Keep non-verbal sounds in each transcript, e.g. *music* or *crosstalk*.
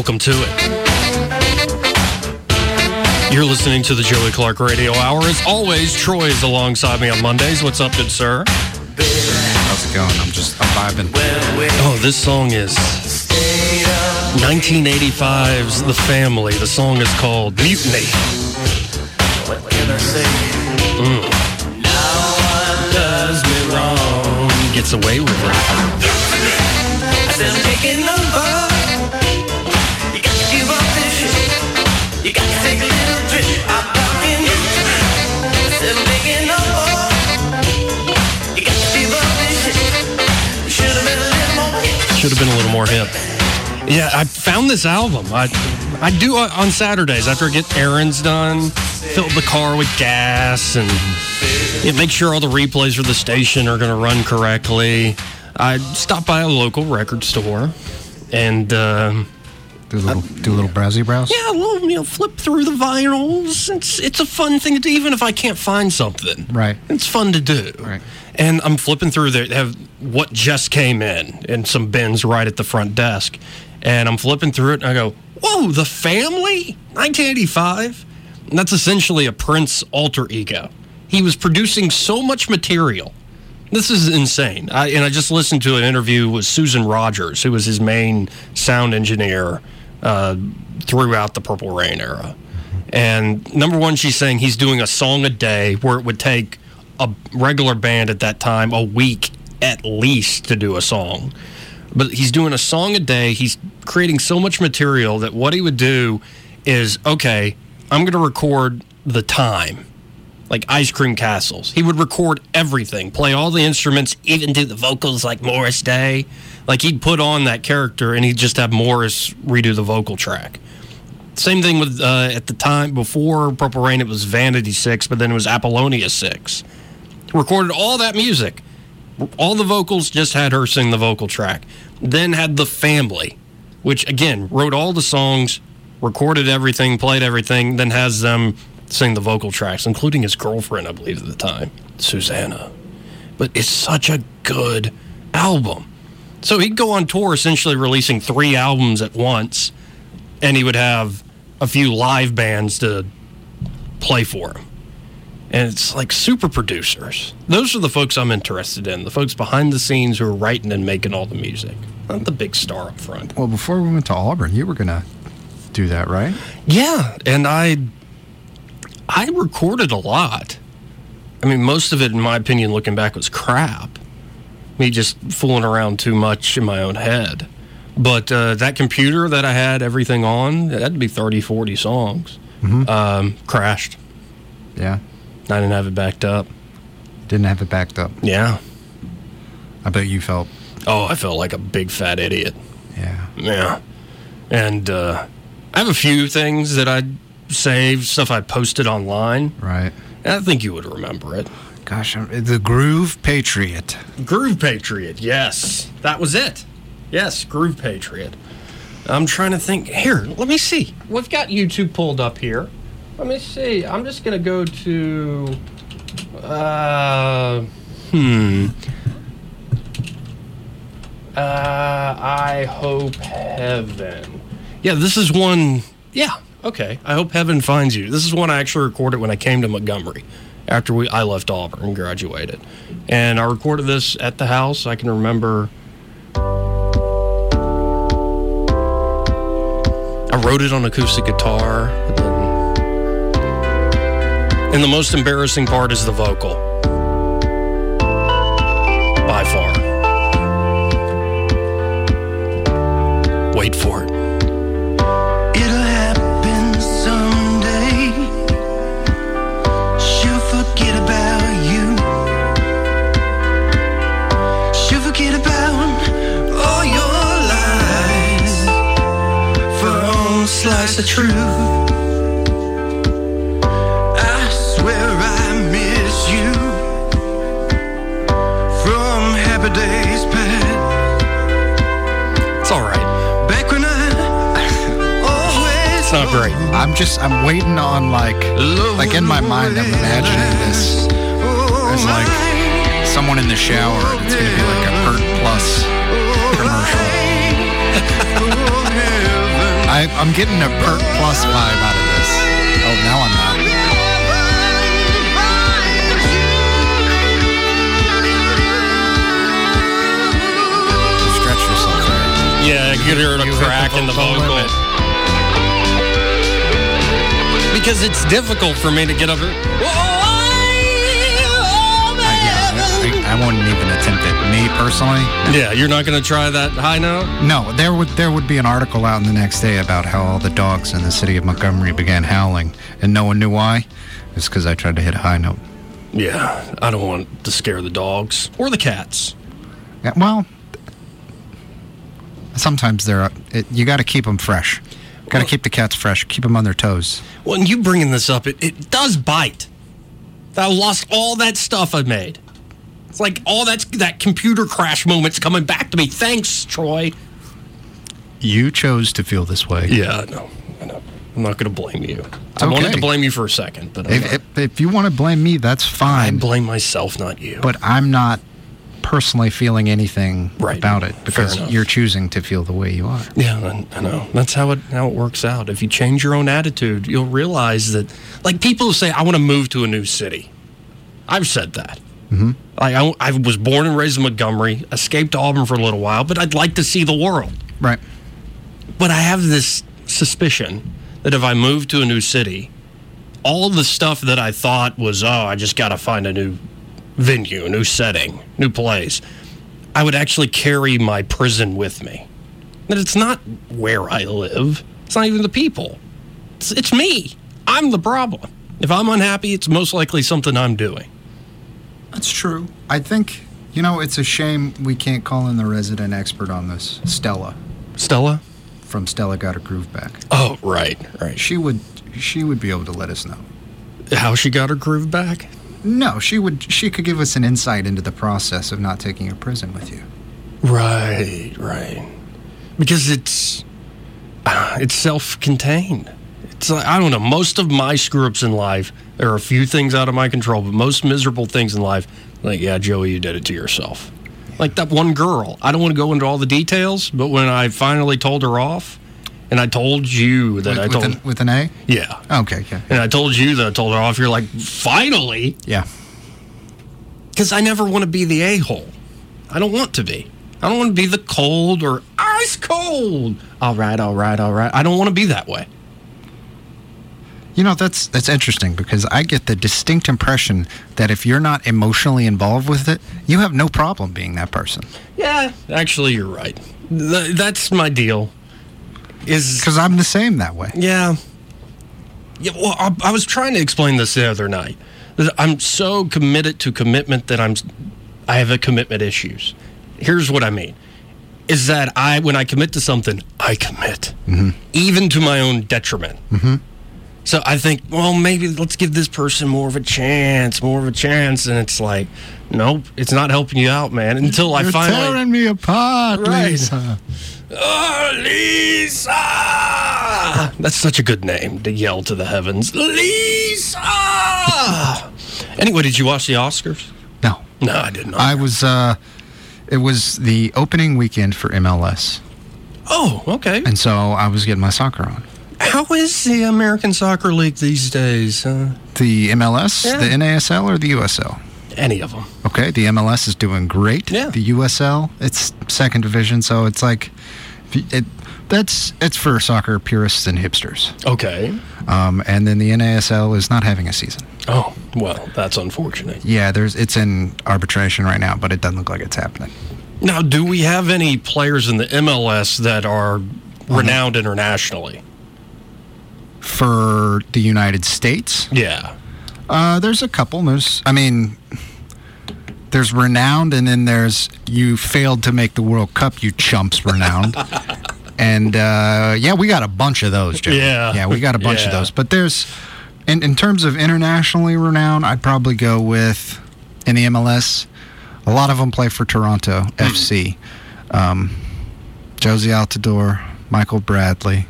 Welcome to it. You're listening to the Joey Clark Radio Hour. As always, Troy is alongside me on Mondays. What's up, good sir? How's it going? I'm just I'm vibing. Oh, this song is 1985's The Family. The song is called Mutiny. Mm. does me wrong. Gets away with it. Should have been a little more hip. Yeah, I found this album. I I do uh, on Saturdays after I get errands done, fill the car with gas and yeah, make sure all the replays for the station are going to run correctly. I stop by a local record store and uh, do a little do a little browsy browse. yeah, a little you know flip through the vinyls. It's it's a fun thing to do, even if I can't find something. Right. It's fun to do. Right. And I'm flipping through there. Have what just came in and some bins right at the front desk. And I'm flipping through it and I go, Whoa, the family? 1985? And that's essentially a Prince alter ego. He was producing so much material. This is insane. I, and I just listened to an interview with Susan Rogers, who was his main sound engineer uh, throughout the Purple Rain era. And number one, she's saying he's doing a song a day where it would take a regular band at that time a week at least to do a song. But he's doing a song a day. He's creating so much material that what he would do is okay, I'm going to record the time, like Ice Cream Castles. He would record everything, play all the instruments, even do the vocals like Morris Day. Like he'd put on that character and he'd just have Morris redo the vocal track. Same thing with uh, at the time before Purple Rain, it was Vanity Six, but then it was Apollonia Six. Recorded all that music, all the vocals, just had her sing the vocal track. Then had the family, which again wrote all the songs, recorded everything, played everything, then has them sing the vocal tracks, including his girlfriend, I believe, at the time, Susanna. But it's such a good album. So he'd go on tour essentially releasing three albums at once, and he would have a few live bands to play for him. And it's like super producers. Those are the folks I'm interested in, the folks behind the scenes who are writing and making all the music, not the big star up front. Well, before we went to Auburn, you were gonna do that, right? Yeah, and I I recorded a lot. I mean, most of it, in my opinion, looking back, was crap. Me just fooling around too much in my own head. But uh, that computer that I had everything on, that'd be 30, 40 songs. Um, crashed. Yeah. I didn't have it backed up. Didn't have it backed up. Yeah. I bet you felt. Oh, I felt like a big fat idiot. Yeah. Yeah. And uh, I have a few things that I saved, stuff I posted online. Right. And I think you would remember it. Gosh, I'm, the Groove Patriot. Groove Patriot, yes. That was it. Yes, Groove Patriot. I'm trying to think. Here, let me see. We've got YouTube pulled up here. Let me see. I'm just going to go to. Uh, hmm. Uh, I hope heaven. Yeah, this is one. Yeah, okay. I hope heaven finds you. This is one I actually recorded when I came to Montgomery after we I left Auburn and graduated, and I recorded this at the house. I can remember. I wrote it on acoustic guitar. And, the most embarrassing part is the vocal. By far. wait for it. Slice of truth. I swear I miss you from happy days past. It's all right. Back when I always It's not great. I'm just I'm waiting on like like in my mind I'm imagining this oh, as like someone in the shower. and It's gonna be like a Pert Plus oh, commercial. I, I'm getting a Pert Plus vibe out of this. Oh, now I'm not. Stretch yourself there. Yeah, you could hear the You hit the crack in the vocal vocal. limit. Because it's difficult for me to get over. I, yeah, I, wouldn't even attempt it. Me personally, Yeah, you're not going to try that high note? No, there would there would be an article out in the next day about how all the dogs in the city of Montgomery began howling, and no one knew why. It's because I tried to hit a high note. Yeah, I don't want to scare the dogs or the cats. Yeah, well, sometimes they're it, you got to keep them fresh. Got to Well- keep the cats fresh. Keep them on their toes. Well, and you bringing this up, it, it does bite. I lost all that stuff I made. It's like all that that computer crash moment's coming back to me. Thanks, Troy. You chose to feel this way. Yeah, I know. I know. I'm not going to blame you. I wanted to blame you for a second, but If, if, if you want to blame me, that's fine. I blame myself, not you. but I'm not personally feeling anything Right. about it because you're choosing to feel the way you are. Yeah, I, I know. That's how it how it works out. If you change your own attitude, you'll realize that. Like people who say, "I want to move to a new city," I've said that. Mm-hmm. Like I, I was born and raised in Montgomery, escaped Auburn for a little while, but I'd like to see the world. Right. But I have this suspicion that if I move to a new city, all the stuff that I thought was, oh, I just got to find a new venue, a new setting, new place, I would actually carry my prison with me. That it's not where I live, it's not even the people, it's, it's me. I'm the problem. If I'm unhappy, it's most likely something I'm doing. That's true. I think, you know, it's a shame we can't call in the resident expert on this, Stella Stella? from Stella Got Her Groove Back. Oh, right, right. She would she would be able to let us know. How she got her groove back? No, she would she could give us an insight into the process of not taking a prison with you. Right, right. Because it's uh, it's self-contained. It's like I don't know. Most of my screw ups in life, there are a few things out of my control, but most miserable things in life, like yeah, Joey, you did it to yourself. Like that one girl. I don't want to go into all the details, but when I finally told her off, and I told you that With, I with told an, with an A? yeah, Okay, yeah. and I told you that I told her off, you're like finally, Yeah. because I never want to be the a hole. I don't want to be. I don't want to be the cold or ice cold. All right, all right, all right. I don't want to be that way. You know, that's that's interesting because I get the distinct impression that if you're not emotionally involved with it, you have no problem being that person. Yeah, actually, you're right. Th- that's my deal. Is Because I'm the same that way. yeah. Yeah. Well, I, I was trying to explain this the other night. I'm so committed to commitment that I'm. I have a commitment issues. Here's what I mean. Is that I, when I commit to something, I commit, mm-hmm. even to my own detriment. Mm-hmm. So I think, well, maybe let's give this person more of a chance, more of a chance, and it's like, nope, it's not helping you out, man. Until I You're finally, tearing me apart, Right. Lisa. oh, Lisa, that's such a good name to yell to the heavens, Lisa. anyway, did you watch the Oscars? No, No, I did not. I was. uh It was the opening weekend for MLS, oh, okay. and so I was getting my soccer on. How is the American Soccer League these days? Uh, The MLS, Yeah. the NASL, or the USL? any of them? Okay, the MLS is doing great. Yeah. The USL, it's second division, so it's like, it, that's it's for soccer purists and hipsters. Okay. Um, and then the NASL is not having a season. Oh, well, that's unfortunate. Yeah, there's it's in arbitration right now, but it doesn't look like it's happening. Now, do we have any players in the MLS that are renowned internationally? For the United States, Yeah. uh, there's a couple. There's, I mean, there's renowned, and then there's you failed to make the World Cup, you chumps, renowned. *laughs* and uh, yeah, we got a bunch of those, Joe. Yeah. yeah, we got a bunch of those. But there's, in in terms of internationally renowned, I'd probably go with in the MLS. A lot of them play for Toronto FC. Um, Jozy Altidore, Michael Bradley.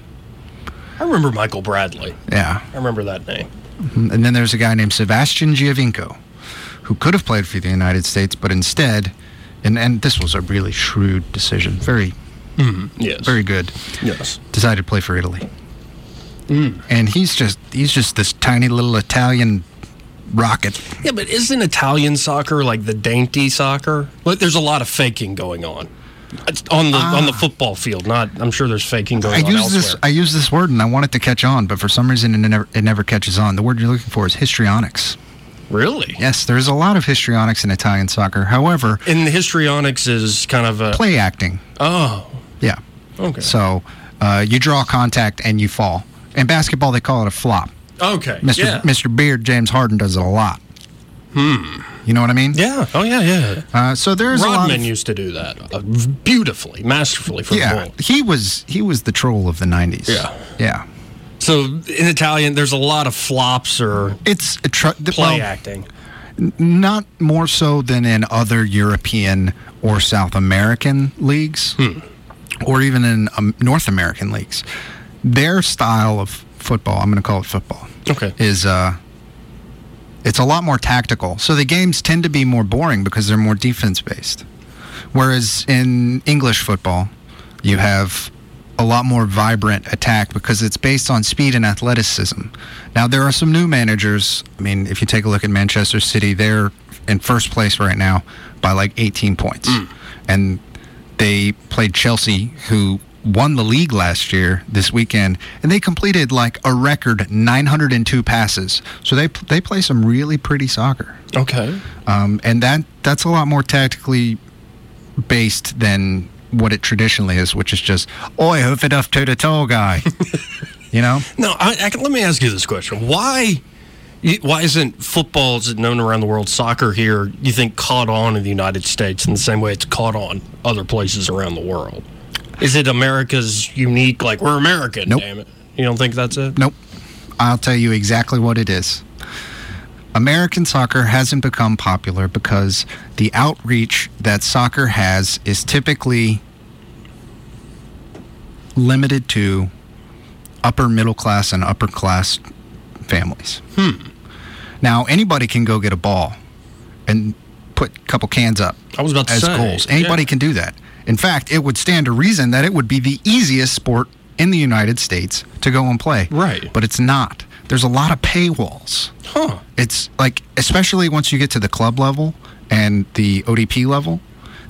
I remember Michael Bradley. Yeah. I remember that name. Mm-hmm. And then there's a guy named Sebastian Giovinco, who could have played for the United States, but instead, and, and this was a really shrewd decision, very, mm-hmm. Yes. very good, Yes. decided to play for Italy. Mm. And he's just he's just this tiny little Italian rocket. Yeah, but isn't Italian soccer like the dainty soccer? Like, there's a lot of faking going on. It's on the on the football field. Not, I'm sure there's faking I going on use elsewhere. this I use this word and I want it to catch on, but for some reason it never it never catches on. The word you're looking for is histrionics. really? Yes, there's a lot of histrionics in Italian soccer. However, And the histrionics is kind of a. play acting. Oh, Yeah. okay. So uh, you draw contact and you fall. In basketball, they call it a flop. okay. Mr. Yeah. Mr. Beard, James Harden does it a lot. Hmm. You know what I mean? Yeah. Oh, yeah, yeah. Uh, so there's a lot Rodman of, used to do that uh, beautifully, masterfully for the yeah. ball. He was he was the troll of the '90s. Yeah. Yeah. So in Italian, there's a lot of flops or It's a tr- play well, acting. not more so than in other European or South American leagues, Hmm. or even in um, North American leagues. Their style of football, I'm going to call it football, Okay. is uh, it's a lot more tactical. So the games tend to be more boring because they're more defense based. Whereas in English football, you have a lot more vibrant attack because it's based on speed and athleticism. Now there are some new managers. I mean, if you take a look at Manchester City, they're in first place right now by like 18 points. Mm. And they played Chelsea who won the league last year this weekend and they completed like a record 902 passes. So they they play some really pretty soccer. Okay. Um, and that that's a lot more tactically based than what it traditionally is, which is just oi hoof it off to the tall guy. *laughs* you know? No, I, I, let me ask you this question: Why, why isn't football, is it known around the world, soccer here? You think caught on in the United States in the same way it's caught on other places around the world? Is it America's unique? Like we're American, Nope. damn it! You don't think that's it? Nope. I'll tell you exactly what it is. American soccer hasn't become popular because the outreach that soccer has is typically limited to upper middle class and upper class families. Hmm. Now, anybody can go get a ball and put a couple cans up I was about to as say goals. Anybody yeah. can do that. In fact, it would stand to reason that it would be the easiest sport in the United States to go and play. Right. But it's not. There's a lot of paywalls. Huh? It's like, especially once you get to the club level and the ODP level,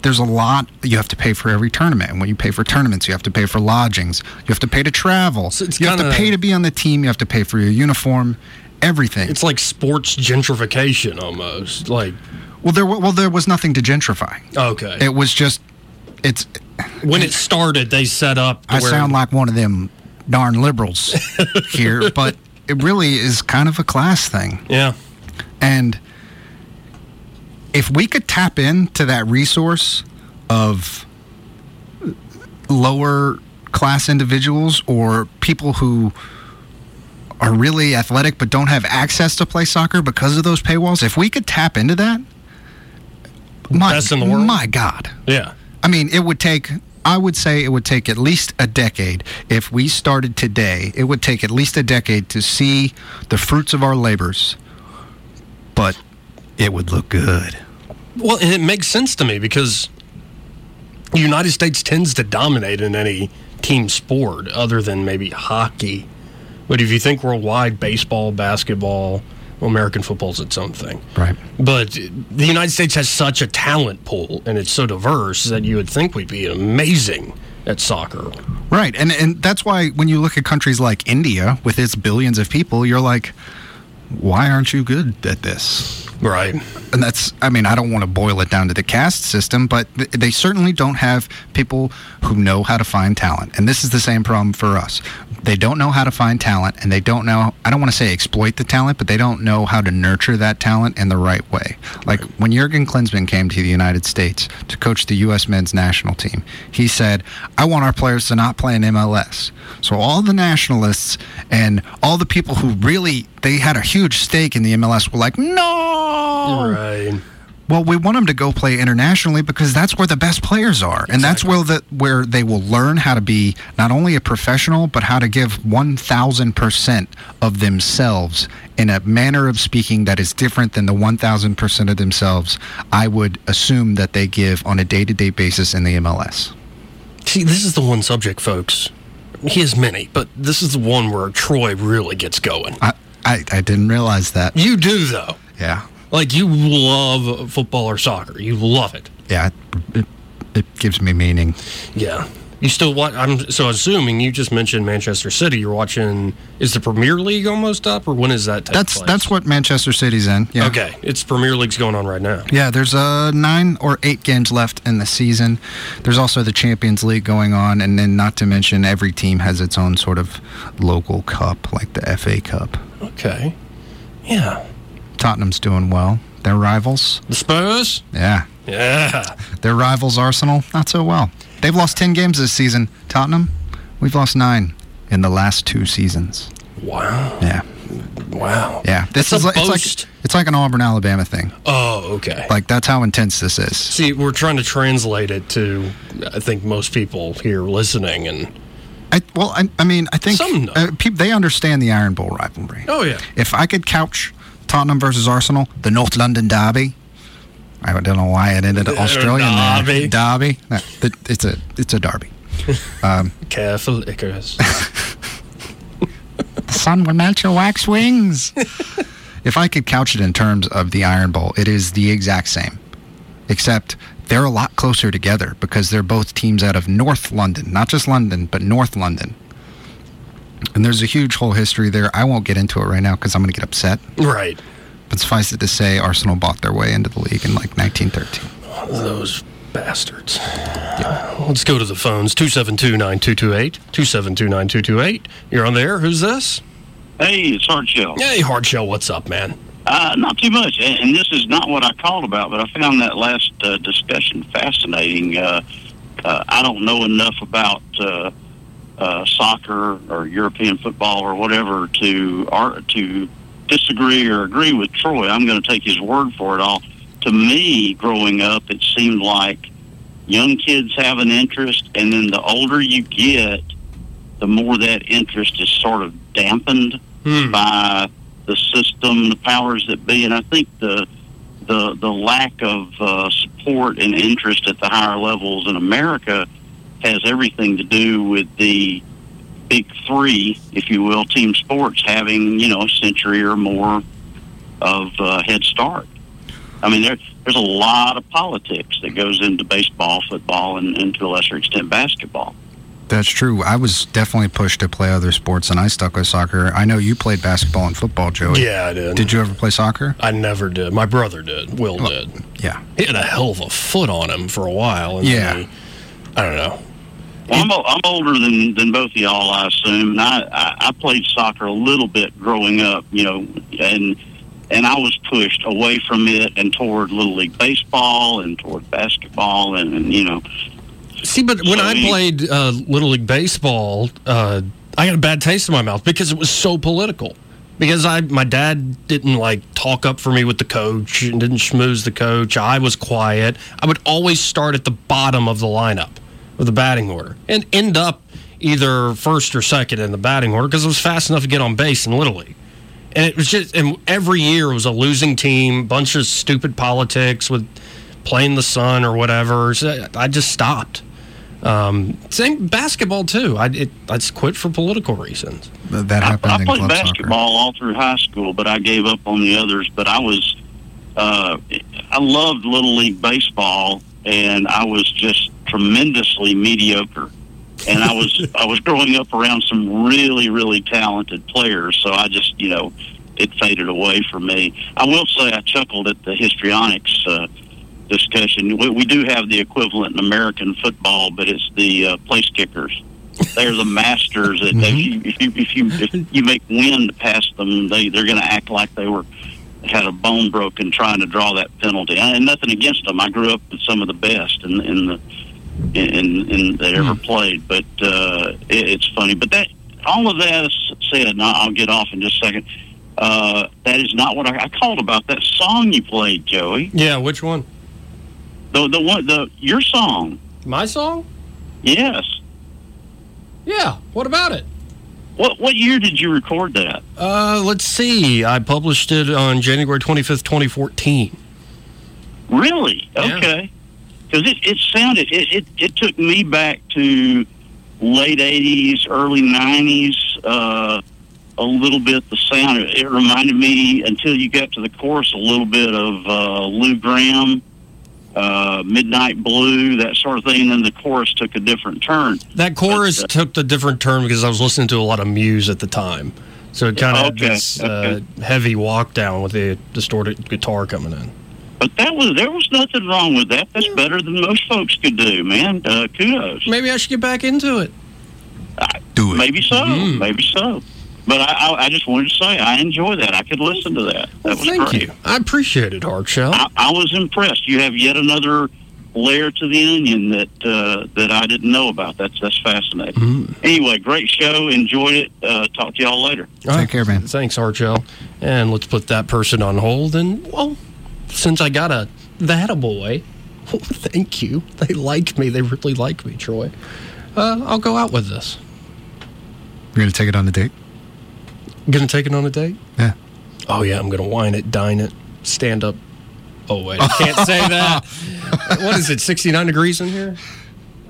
there's a lot you have to pay for every tournament. And when you pay for tournaments, you have to pay for lodgings, you have to pay to travel, So you have to pay to be on the team, you have to pay for your uniform, everything. It's like sports gentrification almost. Like well, there well there was nothing to gentrify. okay, It was just it's when it started, they set up. I where- sound like one of them darn liberals *laughs* here, but it really is kind of a class thing. yeah. And if we could tap into that resource of lower class individuals or people who are really athletic but don't have access to play soccer because of those paywalls, if we could tap into that, my, Best in the world? my God. Yeah. I mean, it would take, I would say it would take at least a decade. If we started today, it would take at least a decade to see the fruits of our labors, but it would look good. Well, and it makes sense to me because the United States tends to dominate in any team sport other than maybe hockey. But if you think worldwide, baseball, basketball, well, American football's its own thing. Right. But the United States has such a talent pool and it's so diverse that you would think we'd be amazing at soccer. Right. And, and that's why when you look at countries like India with its billions of people, you're like, why aren't you good at this? Right. and that's i mean i don't want to boil it down to the caste system but th- they certainly don't have people who know how to find talent and this is the same problem for us they don't know how to find talent and they don't know i don't want to say exploit the talent but they don't know how to nurture that talent in the right way. Like when jurgen klinsmann came to the united states to coach the us men's national team he said i want our players to not play in mls so all the nationalists and all the people who really they had a huge stake in the mls were like no! Right. Well, we want them to go play internationally because that's where the best players are, and that's where the where they will learn how to be not only a professional but how to give one thousand percent of themselves in a manner of speaking that is different than the one thousand percent of themselves. I would assume that they give on a day to day basis in the MLS. See, this is the one subject, folks. He has many, but this is the one where Troy really gets going. I I, I didn't realize that. You do, though. Yeah, Like, you love football or soccer. You love it. yeah. It, it gives me meaning. Yeah. You still watch? I'm so assuming you just mentioned Manchester City. You're watching. Is the Premier League almost up, or when is that? That's place? that's what Manchester City's in. Yeah. Okay, it's Premier League's going on right now. Yeah, there's uh, nine or eight games left in the season. There's also the Champions League going on, and then not to mention every team has its own sort of local cup, like the FA Cup. Okay. Yeah. Tottenham's doing well. Their rivals, The Spurs. yeah, Yeah. their rivals Arsenal, not so well. They've lost ten games this season. Tottenham, we've lost nine in the last two seasons. Wow. Yeah, Wow. yeah. This That's is a like, it's like boast. it's like an Auburn Alabama thing. Oh, okay. Like that's how intense this is. See, we're trying to translate it to, I think most people here listening, and I, well, I, I mean, I think uh, peop they understand the Iron Bowl rivalry. oh yeah, If I could couch Tottenham versus Arsenal, the North London derby. I don't know why it ended Australian derby. there. Derby. No, it's a it's a derby. *laughs* Um, careful, Icarus. *laughs* The sun will melt your wax wings. if I could couch it in terms of the Iron Bowl, it is the exact same, except they're a lot closer together because they're both teams out of North London, not just London, but North London. And there's a huge whole history there. I won't get into it right now because I'm going to get upset. right. But suffice it to say, Arsenal bought their way into the league in like 1913. Those bastards. Let's go to the phones. 272-9228. 272-9228. You're on there. Who's this? Hey, it's Hardshell. Hey, Hardshell. What's up, man? Uh, not too much, and, and this is not what I called about, but I found that last uh, discussion fascinating. Uh, uh, I don't know enough about uh, soccer or European football or whatever to ar- to disagree or agree with Troy. I'm going to take his word for it all. To me, growing up, it seemed like young kids have an interest, and then the older you get, the more that interest is sort of dampened Hmm. by the system, the powers that be, and I think the the the lack of uh, support and interest at the higher levels in America has everything to do with the big three, if you will, team sports having you know a century or more of uh, head start. I mean, there, there's a lot of politics that goes into baseball, football, and, and to a lesser extent basketball. That's true. I was definitely pushed to play other sports, and I stuck with soccer. I know you played basketball and football, Joey. Yeah, I did. Did you ever play soccer? I never did. My brother did. Will did. Yeah. He had a hell of a foot on him for a while. And Yeah. he- I don't know. Well, I'm, o- I'm older than, than both of y'all, I assume. And I, I, I played soccer a little bit growing up, you know, and and I was pushed away from it and toward little league baseball and toward basketball and, and you know, See, but when I he- played uh, Little League Baseball, uh, I got a bad taste in my mouth because it was so political. Because I, my dad didn't like talk up for me with the coach and didn't schmooze the coach. I was quiet. I would always start at the bottom of the lineup of the batting order and end up either first or second in the batting order because it was fast enough to get on base in Little League. And it was just, and every year it was a losing team, bunch of stupid politics with playing the sun or whatever. So I just stopped. Um, same basketball too. I it, I just quit for political reasons. Th- That I, happened I in played club basketball all through high school, but I gave up on the others. But I was, uh, I loved little league baseball, and I was just tremendously mediocre. And I was *laughs* I was growing up around some really really talented players, so I just you know it faded away for me. I will say I chuckled at the histrionics uh, discussion. We, we do have the equivalent in American football, but it's the uh, place kickers. They're the masters. That if, you, if you if you if you make wind past them, they they're going to act like they were had a bone broken trying to draw that penalty. And nothing against them. I grew up with some of the best in, in the in, in that ever played. But uh, it, it's funny. But that all of that is said, and I'll get off in just a second. Uh, that is not what I, I called about. That song you played, Joey. Yeah, which one? The the one the your song. My song? Yes. Yeah. What about it? What what year did you record that? Uh, let's see. I published it on January 25th, 2014. Really? Yeah. Okay. Because it, it sounded it, it it took me back to late '80s, early '90s. Uh, a little bit the sound. It, it reminded me until you got to the chorus a little bit of uh, Lou Gramm, uh, Midnight Blue, that sort of thing. And then the chorus took a different turn. That chorus But, uh, took the different turn because I was listening to a lot of Muse at the time. So it kind of had Okay, this uh, heavy walk down with the distorted guitar coming in. But that was there was nothing wrong with that. That's better than most folks could do, man. Uh, kudos. Maybe I should get back into it. Do it. Maybe so. Mm. Maybe so. But I, I, I just wanted to say I enjoy that. I could listen to that. That Well, was thank great. you. I appreciate it, Hardshell. I, I was impressed. You have yet another layer to the onion that uh, that I didn't know about. That's that's fascinating. Mm. Anyway, great show. Enjoyed it. Uh, talk to y'all later. All Take care, man. Thanks, Hardshell. And let's put that person on hold. And, well, since I got a that a boy, *laughs* thank you. They like me. They really like me, Troy. Uh, I'll go out with this. You're gonna take it on a date? Gonna take it on a date? Yeah. Oh yeah, I'm gonna wine it, dine it, stand up. Oh wait, I can't *laughs* say that. What is it? 69 degrees in here?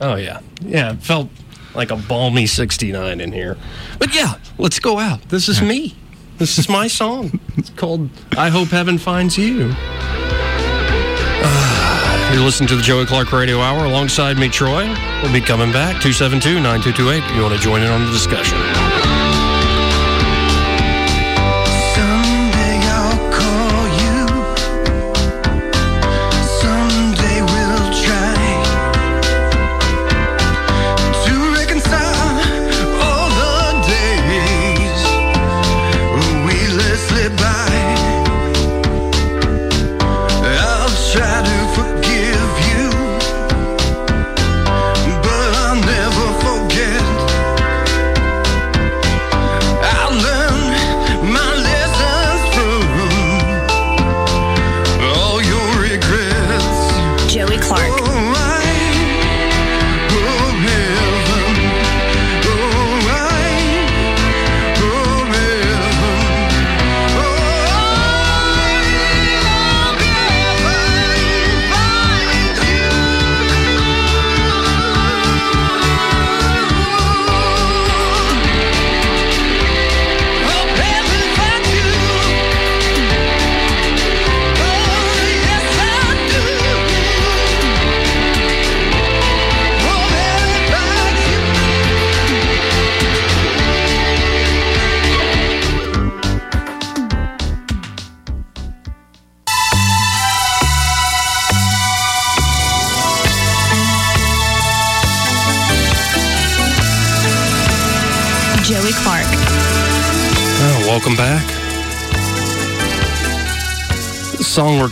Oh yeah, yeah. It felt like a balmy 69 in here. But yeah, let's go out. This is me. This is my song. It's called "I Hope Heaven Finds You." Ah, You're listening to the Joey Clark Radio Hour alongside me, Troy. We'll be coming back 272 9228. You want to join in on the discussion?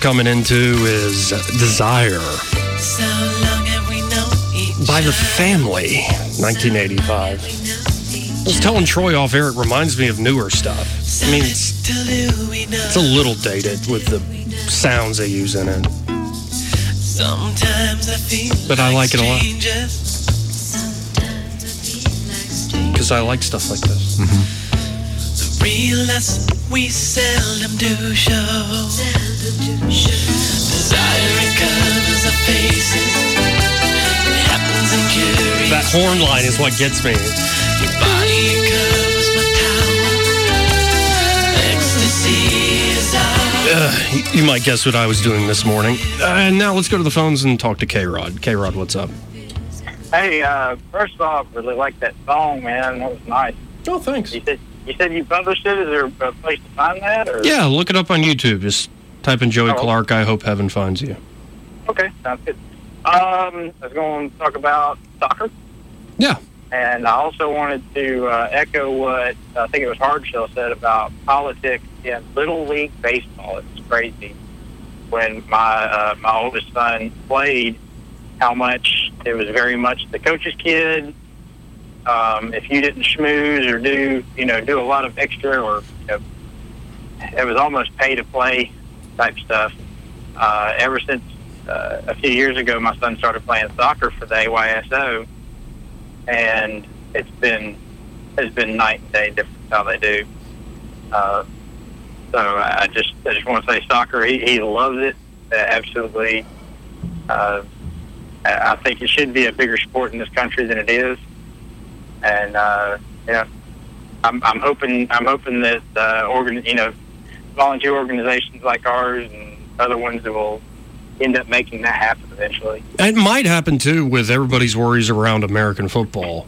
Coming into is Desire. By The Family, 1985. I was telling Troy off air, it reminds me of newer stuff. I mean, it's, it's a little dated with the sounds they use in it, Sometimes I feel but I like it a lot. because I like stuff like this. The realness we seldom do show. Desire covers our faces. It happens in curious. That horn line is what gets me. Your body covers my power. Ecstasy is. Uh, you- you might guess what I was doing this morning. Uh, and now let's go to the phones and talk to K Rod. K Rod, what's up? Hey, uh, first off, really like that song, man. That was nice. Oh, thanks. You said you said you published it. Is there a place to find that? Or? Yeah, look it up on YouTube. Just type in Joey Oh. Clark. I hope heaven finds you. Okay, sounds good. Um, I was going to talk about soccer. Yeah. And I also wanted to uh, echo what I think it was Hardshell said about politics in Little League Baseball. It's crazy. When my uh, my oldest son played, how much it was very much the coach's kid. Um, if you didn't schmooze or do you know do a lot of extra or you know, it was almost pay to play type stuff. Uh, ever since uh, a few years ago, my son started playing soccer for the AYSO, and it's been it's been night and day difference how they do. Uh, so I just I just want to say soccer. He, he loves it uh, absolutely. Uh, I think it should be a bigger sport in this country than it is, and uh, yeah, I'm, I'm hoping I'm hoping that uh, organ you know volunteer organizations like ours and other ones that will end up making that happen eventually. It might happen too with everybody's worries around American football,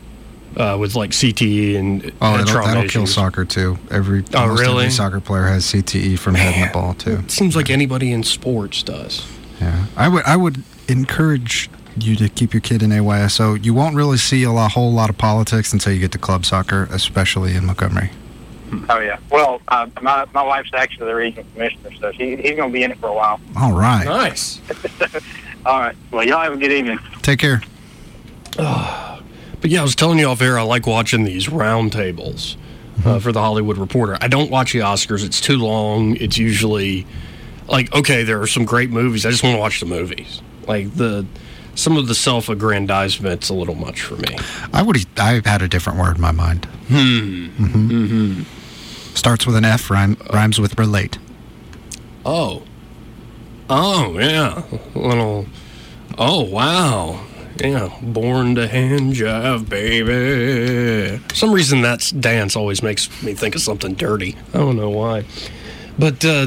uh, with like CTE and Oh, and it'll, that'll kill soccer too. Every Oh, almost really? every soccer player has CTE from hitting the ball too. It seems like anybody in sports does. Yeah, I would I would encourage you to keep your kid in AYSO. You won't really see a lot, whole lot of politics until you get to club soccer, especially in Montgomery. Oh yeah. Well, uh, my my wife's actually the regional commissioner, so she, he's going to be in it for a while. All right, Nice. *laughs* All right. Well, y'all have a good evening. take care. But yeah, I was telling you off air, I like watching these roundtables uh, for the Hollywood Reporter. I don't watch the Oscars; it's too long. It's usually like, okay, there are some great movies. I just want to watch the movies. Like the some of the self-aggrandizement's a little much for me. I would I had a different word in my mind. Hmm. hmm hmm Starts with an F, rhyme, rhymes with relate. Oh. Oh yeah, little. Oh wow. Yeah, born to hand jive, baby. For some reason that dance always makes me think of something dirty. I don't know why. But uh,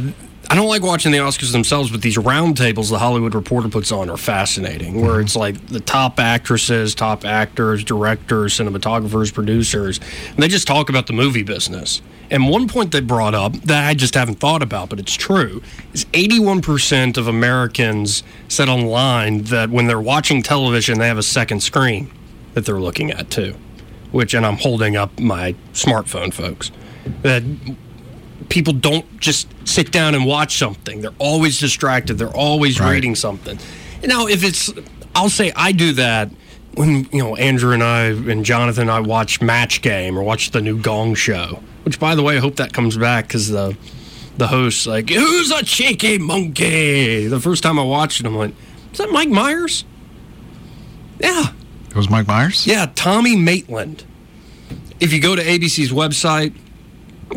I don't like watching the Oscars themselves, but these roundtables the Hollywood Reporter puts on are fascinating, where it's like the top actresses, top actors, directors, cinematographers, producers, and they just talk about the movie business. And one point they brought up that I just haven't thought about, but it's true, is 81% of Americans said online that when they're watching television, they have a second screen that they're looking at too. Which, and I'm holding up my smartphone, folks, that people don't just sit down and watch something. They're always distracted. They're always Right. reading something. Now, if it's, I'll say I do that when you know Andrew and I and Jonathan and I watch Match Game or watch the new Gong Show. Which, by the way, I hope that comes back because the the host's like, "Who's a cheeky monkey?" The first time I watched it, I'm like, "Is that Mike Myers?" Yeah, It was Mike Myers. yeah, Tommy Maitland. If you go to ABC's website,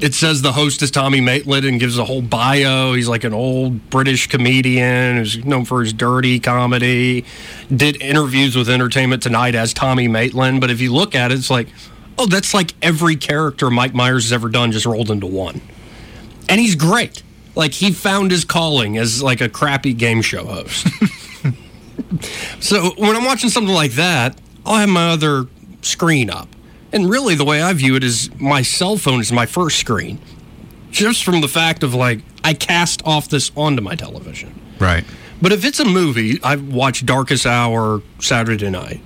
it says the host is Tommy Maitland and gives a whole bio. He's like an old British comedian who's known for his dirty comedy. Did interviews with Entertainment Tonight as Tommy Maitland. But if you look at it, it's like, oh, that's like every character Mike Myers has ever done just rolled into one. And he's great. Like he found his calling as like a crappy game show host. *laughs* so when I'm watching something like that, I'll have my other screen up. And really, the way I view it is my cell phone is my first screen. Just from the fact of like, I cast off this onto my television. Right. But if it's a movie, I watch Darkest Hour Saturday night.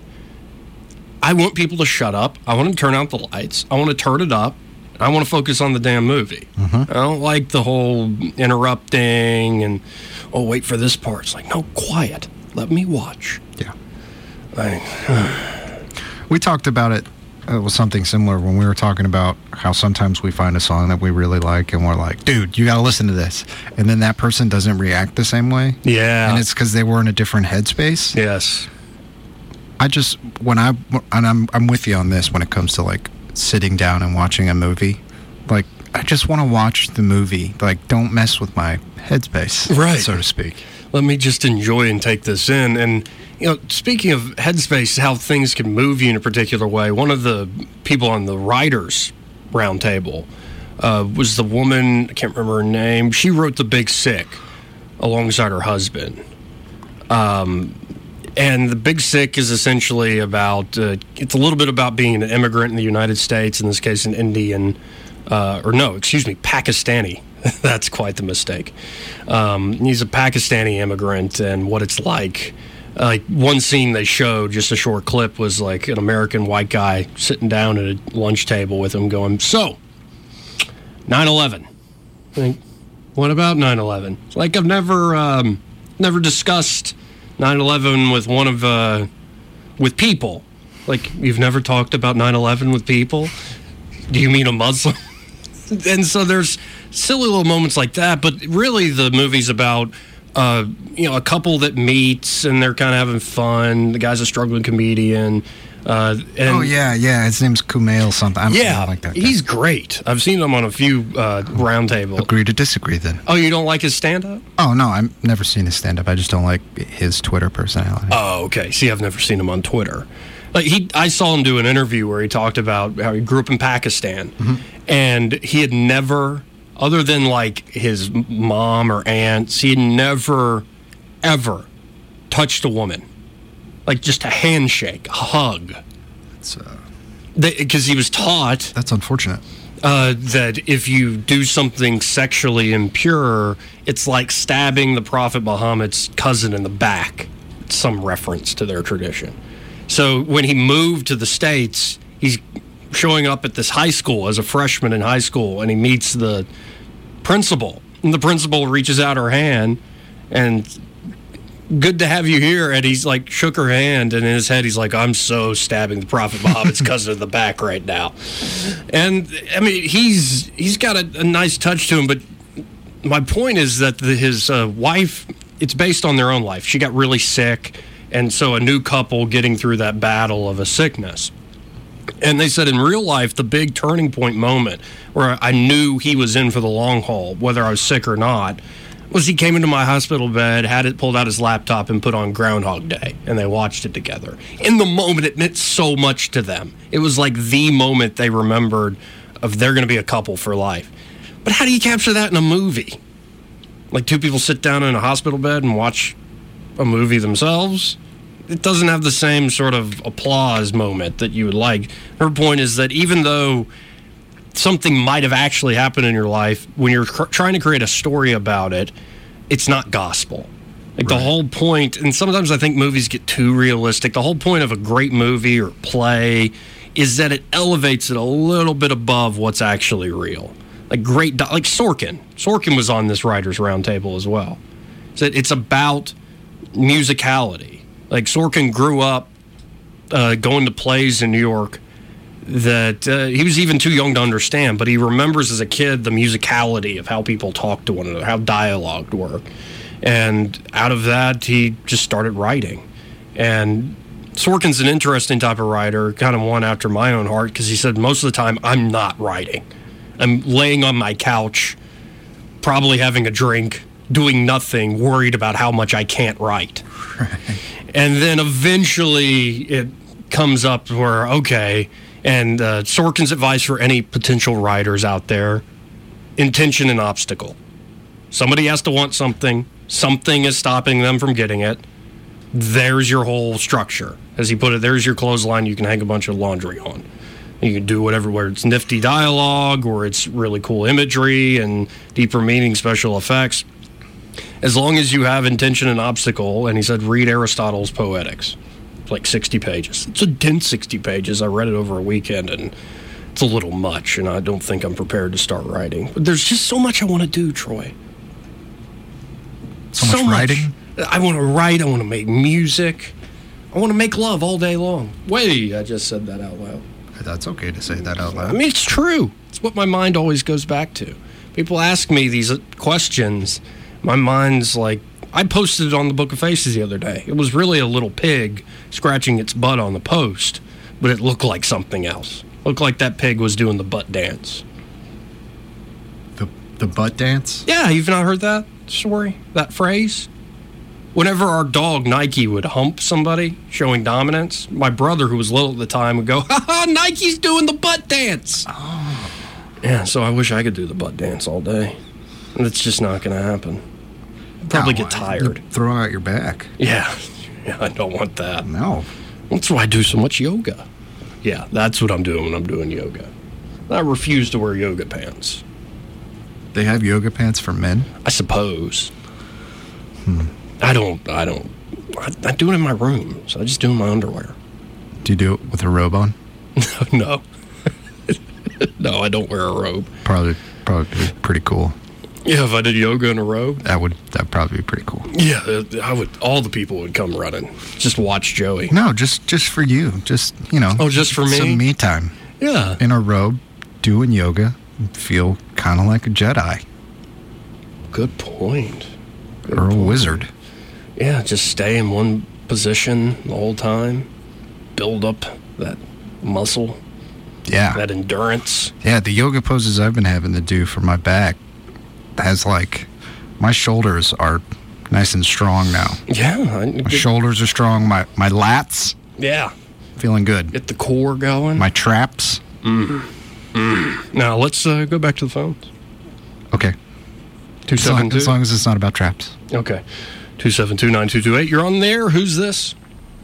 I want people to shut up. I want to turn out the lights. I want to turn it up. I want to focus on the damn movie. Mm-hmm. I don't like the whole interrupting and, oh, wait for this part. It's like, no, quiet. Let me watch. Yeah. I, *sighs* We talked about it. It was something similar when we were talking about how sometimes we find a song that we really like and we're like, dude, you got to listen to this. And then that person doesn't react the same way. yeah. And it's because they were in a different headspace. yes. I just, when I, and I'm, I'm with you on this when it comes to like sitting down and watching a movie. Like, I just want to watch the movie. Like, don't mess with my headspace, Right. so to speak. Let me just enjoy and take this in. And you know, speaking of headspace, how things can move you in a particular way. One of the people on the writers' roundtable uh, was the woman. I can't remember her name. She wrote The Big Sick alongside her husband. Um, and The Big Sick is essentially about. Uh, it's a little bit about being an immigrant in the United States. In this case, an Indian uh, or no, excuse me, Pakistani. *laughs* That's quite the mistake. Um, he's a Pakistani immigrant, and what it's like. Like one scene they showed, just a short clip, was like an American white guy sitting down at a lunch table with him, going, "So, 9/11. Like, what about 9/11? It's like I've never, um, never discussed 9/11 with one of, uh, with people. Like you've never talked about 9/11 with people. Do you mean a Muslim? And so there's silly little moments like that, but really the movie's about uh, you know a couple that meets and they're kind of having fun. The guy's a struggling comedian. Uh, and oh yeah, yeah. His name's Kumail something. I'm yeah, like that. Guy. he's great. I've seen him on a few uh, roundtable. Agree to disagree then. Oh, you don't like his stand-up? Oh no, I've never seen his stand-up. I just don't like his Twitter personality. Oh, okay. See, I've never seen him on Twitter. Like he, I saw him do an interview where he talked about how he grew up in Pakistan, and he had never, other than like his mom or aunts, he had never, ever touched a woman, like just a handshake, a hug. It's, uh, Because he was taught that's unfortunate. uh, that if you do something sexually impure, it's like stabbing the Prophet Muhammad's cousin in the back. Some reference to their tradition. So when he moved to the States, he's showing up at this high school as a freshman in high school, and he meets the principal. And the principal reaches out her hand and good to have you here. And he's like, shook her hand, and in his head, he's like, I'm so stabbing the Prophet Muhammad's cousin in the back right now. And I mean, he's he's got a, a nice touch to him, but my point is that the, his uh, wife, it's based on their own life. She got really sick, and so a new couple getting through that battle of a sickness. And they said in real life, the big turning point moment where I knew he was in for the long haul, whether I was sick or not, was he came into my hospital bed, had it pulled out his laptop, and put on Groundhog Day, and they watched it together. In the moment, it meant so much to them. It was like the moment they remembered of they're going to be a couple for life. But how do you capture that in a movie? Like two people sit down in a hospital bed and watch a movie themselves? It doesn't have the same sort of applause moment that you would like. Her point is that even though something might have actually happened in your life, when you're cr- trying to create a story about it, it's not gospel. Like the whole point, and sometimes I think movies get too realistic. The whole point of a great movie or play is that it elevates it a little bit above what's actually real. Like great, do- like Sorkin. Sorkin was on this writers' roundtable as well. So it's about musicality. Like Sorkin grew up uh, going to plays in New York that uh, he was even too young to understand, but he remembers as a kid the musicality of how people talk to one another, how dialogue worked. And out of that, he just started writing. And Sorkin's an interesting type of writer, kind of one after my own heart, because he said most of the time, I'm not writing. I'm laying on my couch, probably having a drink, doing nothing, worried about how much I can't write. And then eventually it comes up where, okay, and uh, Sorkin's advice for any potential writers out there intention and obstacle. Somebody has to want something, something is stopping them from getting it. There's your whole structure. As he put it, there's your clothesline you can hang a bunch of laundry on. You can do whatever, where it's nifty dialogue or it's really cool imagery and deeper meaning, special effects. As long as you have intention and obstacle, and he said, read Aristotle's Poetics. It's like 60 pages. It's a dense 60 pages. I read it over a weekend and it's a little much, and I don't think I'm prepared to start writing. But there's just so much I want to do, Troy. So much writing? I want to write. I want to make music. I want to make love all day long. Wait, I just said that out loud. That's okay to say that out loud. I mean, it's true. It's what my mind always goes back to. People ask me these questions. My mind's like, I posted it on the Book of Faces the other day. It was really a little pig scratching its butt on the post, but it looked like something else. Looked like that pig was doing the butt dance. The the butt dance? Yeah, you've not heard that story, that phrase? Whenever our dog Nike would hump somebody, showing dominance, my brother, who was little at the time, would go, *laughs* ha ha, Nike's doing the butt dance. Oh. Yeah, so I wish I could do the butt dance all day. It's just not going to happen. Probably No, get tired. Throw out your back. Yeah. *laughs* Yeah, I don't want that. No. That's why I do so much yoga. Yeah, that's what I'm doing when I'm doing yoga. I refuse to wear yoga pants. They have yoga pants for men. I suppose. Hmm. I don't. I don't. I, I do it in my room, so I just do it in my underwear. Do you do it with a robe on? *laughs* no. *laughs* no, I don't wear a robe. Probably, probably pretty cool. Yeah, if I did yoga in a robe, That would that probably be pretty cool. yeah, I would. All the people would come running. Just watch Joey. No, just just for you. Just you know. Oh, just for me? Some me time Yeah. in a robe, doing yoga. Feel kind of like a Jedi Good point. or a wizard. Yeah, just stay in one position the whole time. Build up that muscle, Yeah. that endurance. Yeah, the yoga poses I've been having to do for my back has like my shoulders are nice and strong now. Yeah. I, My shoulders are strong. My my lats yeah. feeling good. Get the core going. My traps. now let's uh, go back to the phones. Okay. Two As long, as it's not about traps. Okay. Two seven two nine two two eight. You're on there. Who's this?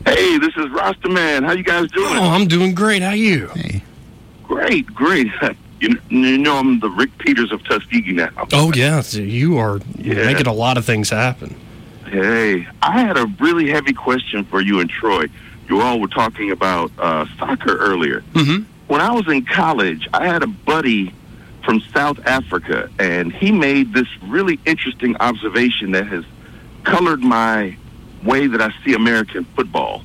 Hey, this is Rasta Man. How you guys doing? Oh, I'm doing great. How you? Hey. Great, great. *laughs* You, you know I'm the Rick Peters of Tuskegee now. Oh yeah, so you are Yeah. making a lot of things happen. Hey, I had a really heavy question for you and Troy. You all were talking about uh, soccer earlier. Mm-hmm. When I was in college, I had a buddy from South Africa, and he made this really interesting observation that has colored my way that I see American football.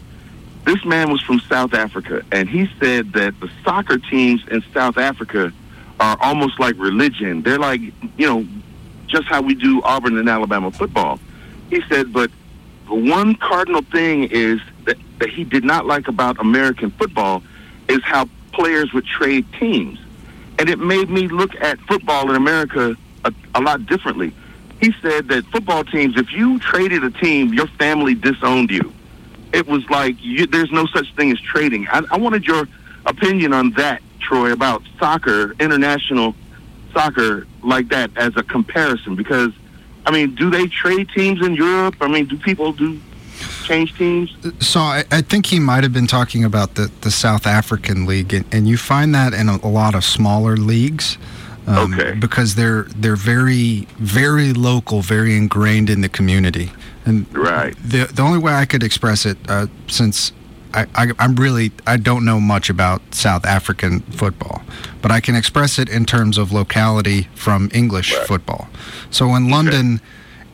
This man was from South Africa, and he said that the soccer teams in South Africa are almost like religion. They're like, you know, just how we do Auburn and Alabama football. He said, but the one cardinal thing is that, that he did not like about American football is how players would trade teams. And it made me look at football in America a, a lot differently. He said that football teams, if you traded a team, your family disowned you. It was like you, there's no such thing as trading. I, I wanted your opinion on that, Troy, about soccer, international soccer like that as a comparison. Because, I mean, do they trade teams in Europe? I mean, do people do change teams? So I, I think he might have been talking about the, the South African League, and, and you find that in a, a lot of smaller leagues. Um, Okay. Because they're they're very very local, very ingrained in the community. And Right. the the only way I could express it, uh, since I, I I'm really I don't know much about South African football, but I can express it in terms of locality from English football. So in London,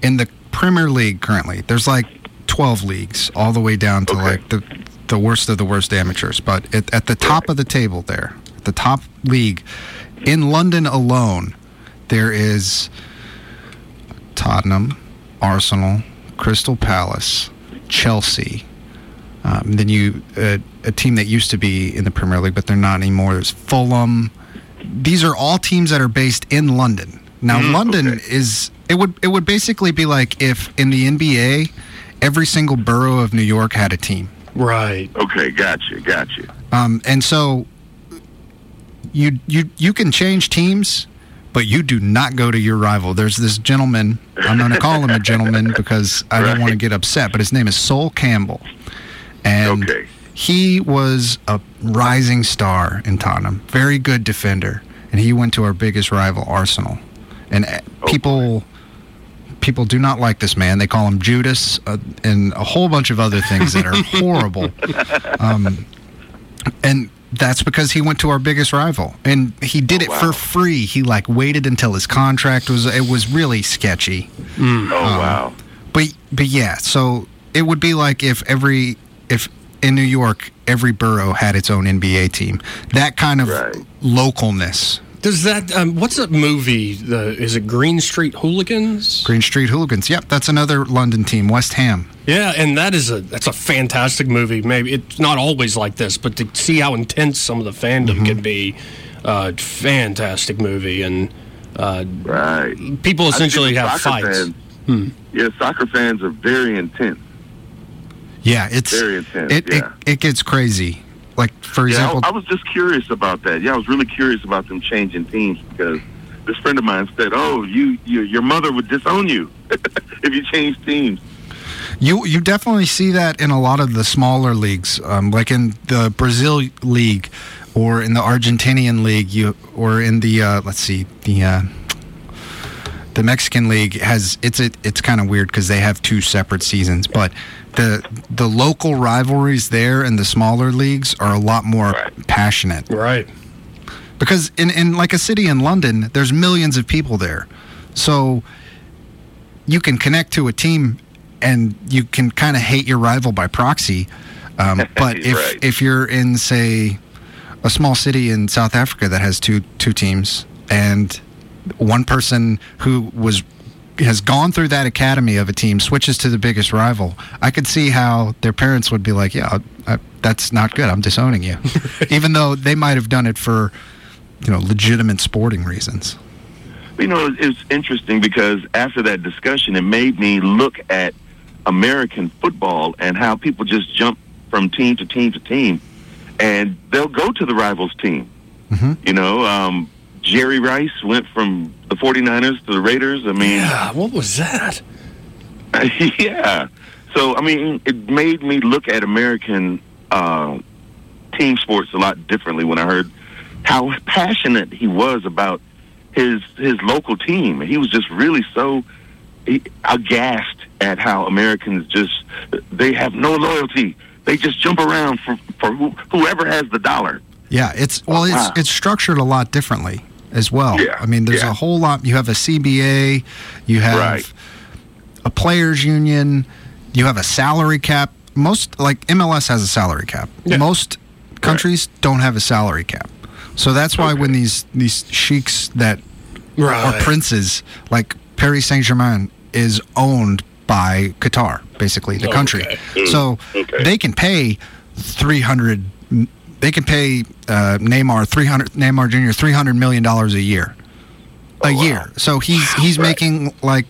in the Premier League currently, there's like 12 leagues all the way down to Okay. like the the worst of the worst amateurs. But at, at the top of the table there, the top league in London alone, there is Tottenham, Arsenal, Crystal Palace, Chelsea. Um, then you uh, a team that used to be in the Premier League, but they're not anymore. There's Fulham. These are all teams that are based in London. Now, London okay. is it would it would basically be like if in the NBA, every single borough of New York had a team. Right. Okay, gotcha, gotcha. Um, and so you you you can change teams, but you do not go to your rival. There's this gentleman. I'm going to call him a gentleman because I don't want to get upset. But his name is Sol Campbell, and Okay. he was a rising star in Tottenham. Very good defender, and he went to our biggest rival, Arsenal. And uh, people. People do not like this man. They call him Judas uh, and a whole bunch of other things that are *laughs* horrible. Um, and that's because he went to our biggest rival and he did it for free he like waited until his contract was it was really sketchy Oh, wow. but but yeah so it would be like if every if in new york every borough had its own nba team that kind of Right. localness Does that? Um, what's that movie? The is it Green Street Hooligans? green street hooligans yep that's another london team west ham Yeah, and that is a that's a fantastic movie. Maybe it's not always like this, but to see how intense some of the fandom can be, uh, fantastic movie. And uh, Right. people essentially have soccer fights. fans- Yeah, soccer fans are very intense. Yeah it's Very intense, it, yeah. it it gets crazy like for Yeah, example I, I was just curious about that. Yeah, I was really curious about them changing teams because this friend of mine said, "Oh, you, you your mother would disown you *laughs* if you changed teams." You you definitely see that in a lot of the smaller leagues, um, like in the Brazil league or in the Argentinian league, you or in the uh, let's see the uh, the Mexican league has it's a, it's kind of weird because they have two separate seasons, but the the local rivalries there and the smaller leagues are a lot more passionate. Right. Because in, in like a city in London, there's millions of people there. So you can connect to a team and you can kind of hate your rival by proxy. Um, *laughs* but if Right. if you're in say a small city in South Africa that has two two teams and one person who was has gone through that academy of a team switches to the biggest rival, I could see how their parents would be like, "Yeah, I, that's not good. I'm disowning you," *laughs* *laughs* even though they might have done it for you know legitimate sporting reasons. You know, it's interesting because after that discussion, it made me look at American football and how people just jump from team to team to team, and they'll go to the rivals team. You know, um, Jerry Rice went from the 49ers to the Raiders. I mean, Yeah, what was that? *laughs* yeah. So I mean, it made me look at American uh, team sports a lot differently when I heard how passionate he was about his his local team. He was just really so he- aghast at how Americans just they have no loyalty. They just jump around for for who, whoever has the dollar. Yeah, it's well, it's Wow. it's structured a lot differently as well. Yeah, I mean, there's yeah. a whole lot. You have a CBA, you have Right. a players' union, you have a salary cap. Most like MLS has a salary cap. Most countries don't have a salary cap. So that's why when these these sheiks that are princes like Paris Saint Germain is owned by Qatar, basically the country. Okay. So Okay. they can pay three hundred. They can pay uh, Neymar three hundred Neymar Jr. three hundred million dollars a year, a year. So he's he's Right. making like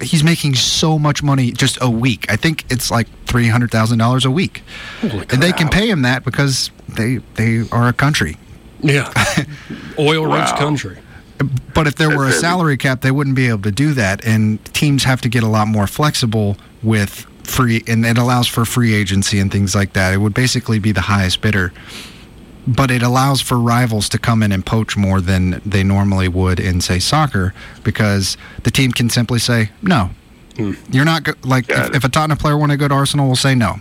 he's making so much money just a week. I think it's like three hundred thousand dollars a week, and they can pay him that because they they are a country. Yeah. *laughs* Oil rich Wow. country. But if there were a salary cap, they wouldn't be able to do that, and teams have to get a lot more flexible with free, and it allows for free agency and things like that. It would basically be the highest bidder, but it allows for rivals to come in and poach more than they normally would in, say, soccer, because the team can simply say no. You're not go- like if, if a Tottenham player want to go to Arsenal, we'll say no.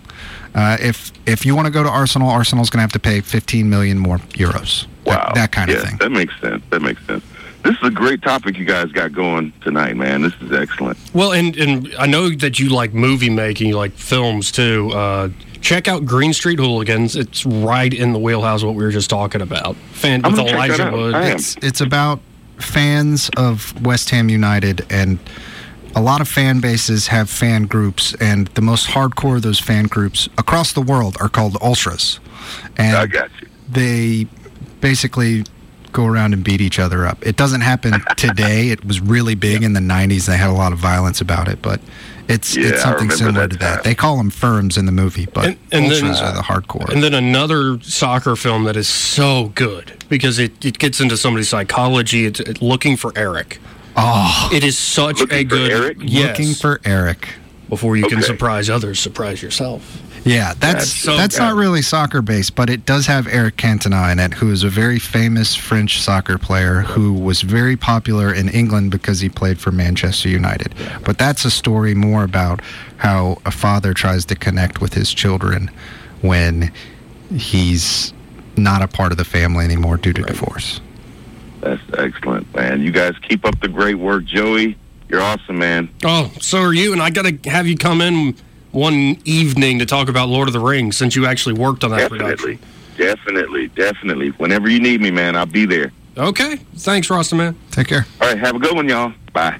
Uh, if if you want to go to Arsenal, Arsenal's going to have to pay 15 million more euros. Wow, that, kind yes, of thing. That makes sense. That makes sense. This is a great topic you guys got going tonight, man. This is excellent. Well, and and I know that you like movie making, you like films too. Uh, check out Green Street Hooligans. It's right in the wheelhouse of what we were just talking about. Fan I'm with gonna check that Elijah out. Wood. I am. It's it's about fans of West Ham United and a lot of fan bases have fan groups and the most hardcore of those fan groups across the world are called ultras. And I got you. they basically go around and beat each other up. It doesn't happen *laughs* today. It was really big in the 90s. They had a lot of violence about it, but it's Yeah, it's something similar that to that. time. They call them firms in the movie, but And- and then- are the uh, hardcore. And then another soccer film that is so good because it, it gets into somebody's psychology. It's, it's looking for Eric. oh, It is such Looking a for good Eric? yes. looking for Eric. before you can surprise others, surprise yourself. Yeah, that's That's so that's good. not really soccer based, but it does have Eric Cantona in it, who is a very famous French soccer player who was very popular in England because he played for Manchester United. But that's a story more about how a father tries to connect with his children when he's not a part of the family anymore due to divorce. That's excellent, man. You guys keep up the great work, Joey. You're awesome, man. Oh, so are you? And I got to have you come in one evening to talk about Lord of the Rings since you actually worked on that Definitely, production. definitely, definitely. Whenever you need me, man, I'll be there. Okay. Thanks, Rasta man. Take care. All right, have a good one, y'all. Bye.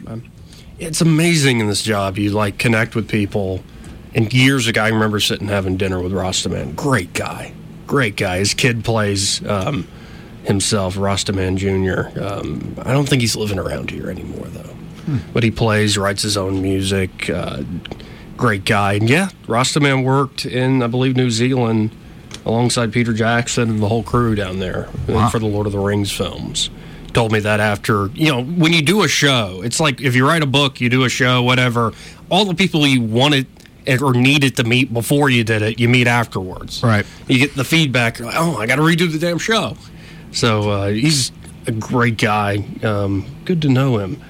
It's amazing in this job. You like connect with people. And years ago, I remember sitting having dinner with Rastaman. Great guy. Great guy. His kid plays um, himself, Rastaman Jr. Um, I don't think he's living around here anymore, though. But he plays, writes his own music. Uh, great guy. And yeah, Rastaman worked in, I believe, New Zealand alongside Peter Jackson and the whole crew down there uh, Wow. for the Lord of the Rings films. Told me that after, you know, when you do a show, it's like if you write a book, you do a show, whatever, all the people you wanted or needed to meet before you did it, you meet afterwards. Right. You get the feedback. Like, oh, I got to redo the damn show. So uh, he's a great guy. Um, good to know him.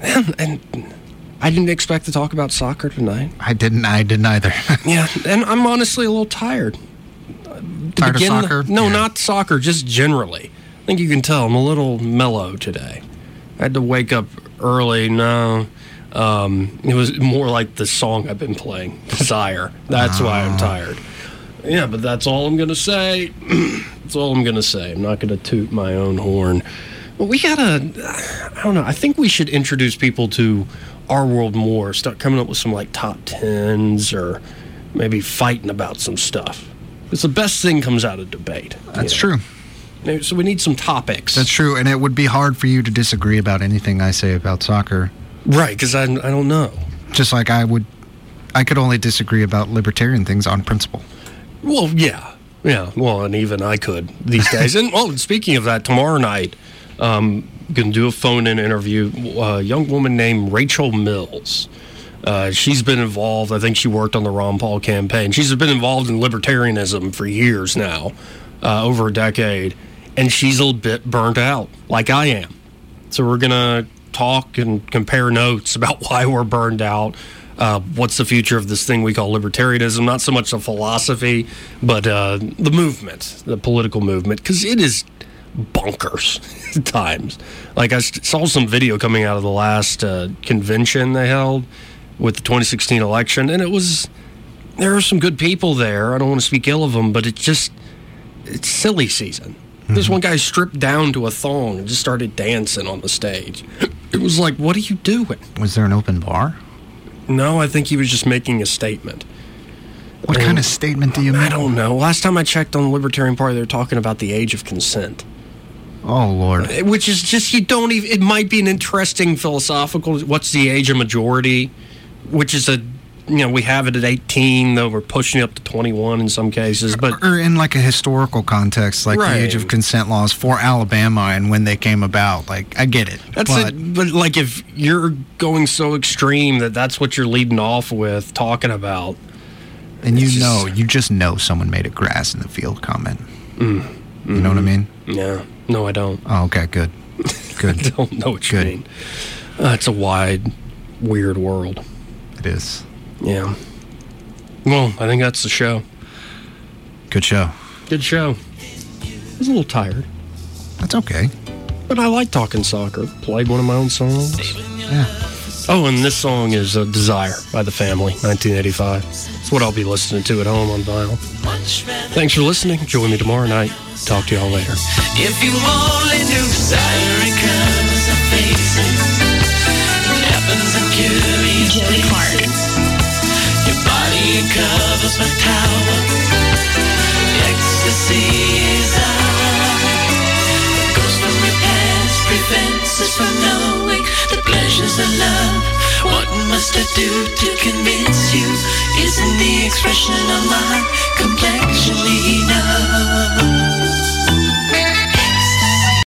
And, and I didn't expect to talk about soccer tonight. I didn't. I didn't either. *laughs* Yeah, and I'm honestly a little tired. To Tired of the- soccer? no, not soccer, just generally. I think you can tell I'm a little mellow today. I had to wake up early. No, um, it was more like the song I've been playing, Desire. That's why Ah. I'm tired. Yeah, but that's all I'm going to say. *clears throat* that's all I'm going to say. I'm not going to toot my own horn. But we got to, I don't know, I think we should introduce people to our world more, start coming up with some like top tens or maybe fighting about some stuff. It's the best thing comes out of debate. That's true. true. So we need some topics. That's true, and it would be hard for you to disagree about anything I say about soccer. Right, because I, I don't know. Just like I would, I could only disagree about libertarian things on principle. Well, yeah. Yeah, well, and even I could these days. *laughs* and, well, speaking of that, tomorrow night, um, going to do a phone in interview. A young woman named Rachel Mills. Uh, she's been involved, I think she worked on the Ron Paul campaign. She's been involved in libertarianism for years now, uh, over a decade. And she's a bit burnt out, like I am. So we're going to talk and compare notes about *laughs* why we're burned out. Uh, what's the future of this thing we call libertarianism? Not so much a philosophy, but uh, the movement, the political movement, because it is bonkers *laughs* times. Like I saw some video coming out of the last uh, convention they held with the 2016 election, and it was there are some good people there. I don't want to speak ill of them, but it's just it's silly season. This one guy stripped down to a thong and just started dancing on the stage. *clears throat* It was like, what are you doing? Was there an open bar? No, I think he was just making a statement. What kind of statement do you make? I don't know. Last time I checked on the Libertarian Party, they were talking about the age of consent. Oh Lord. Which is just, you don't even, it might be an interesting philosophical, what's the age of majority? Which is a, you know, we have it at 18, though we're pushing it up to 21 in some cases. But or in like a historical context, like Right. the age of consent laws for Alabama and when they came about. Like I get it. That's but it. But like, if you're going so extreme that that's what you're leading off with talking about, and you just- know, you just know someone made a grass in the field comment. Mm. You know what I mean? yeah, no, I don't. Oh, okay, good, good. *laughs* I don't know what you Good. mean. Uh, it's a wide, weird world. It is. Yeah. Well, I think that's the show. Good show. Good show. I was a little tired, That's okay. but I like talking soccer. Played one of my own songs. Yeah. Oh, and this song is uh, Desire by The Family, 1985. It's what I'll be listening to at home on vinyl. Thanks for listening. Join me tomorrow night. Talk to y'all later. If you only knew siren colors of faces, weapons and curious Joey Clark. Your body covers my tower. Ecstasy is out. The ghost from your past prevents us from knowing the pleasures of love. What must I do to convince you? Isn't the expression of my complexion enough?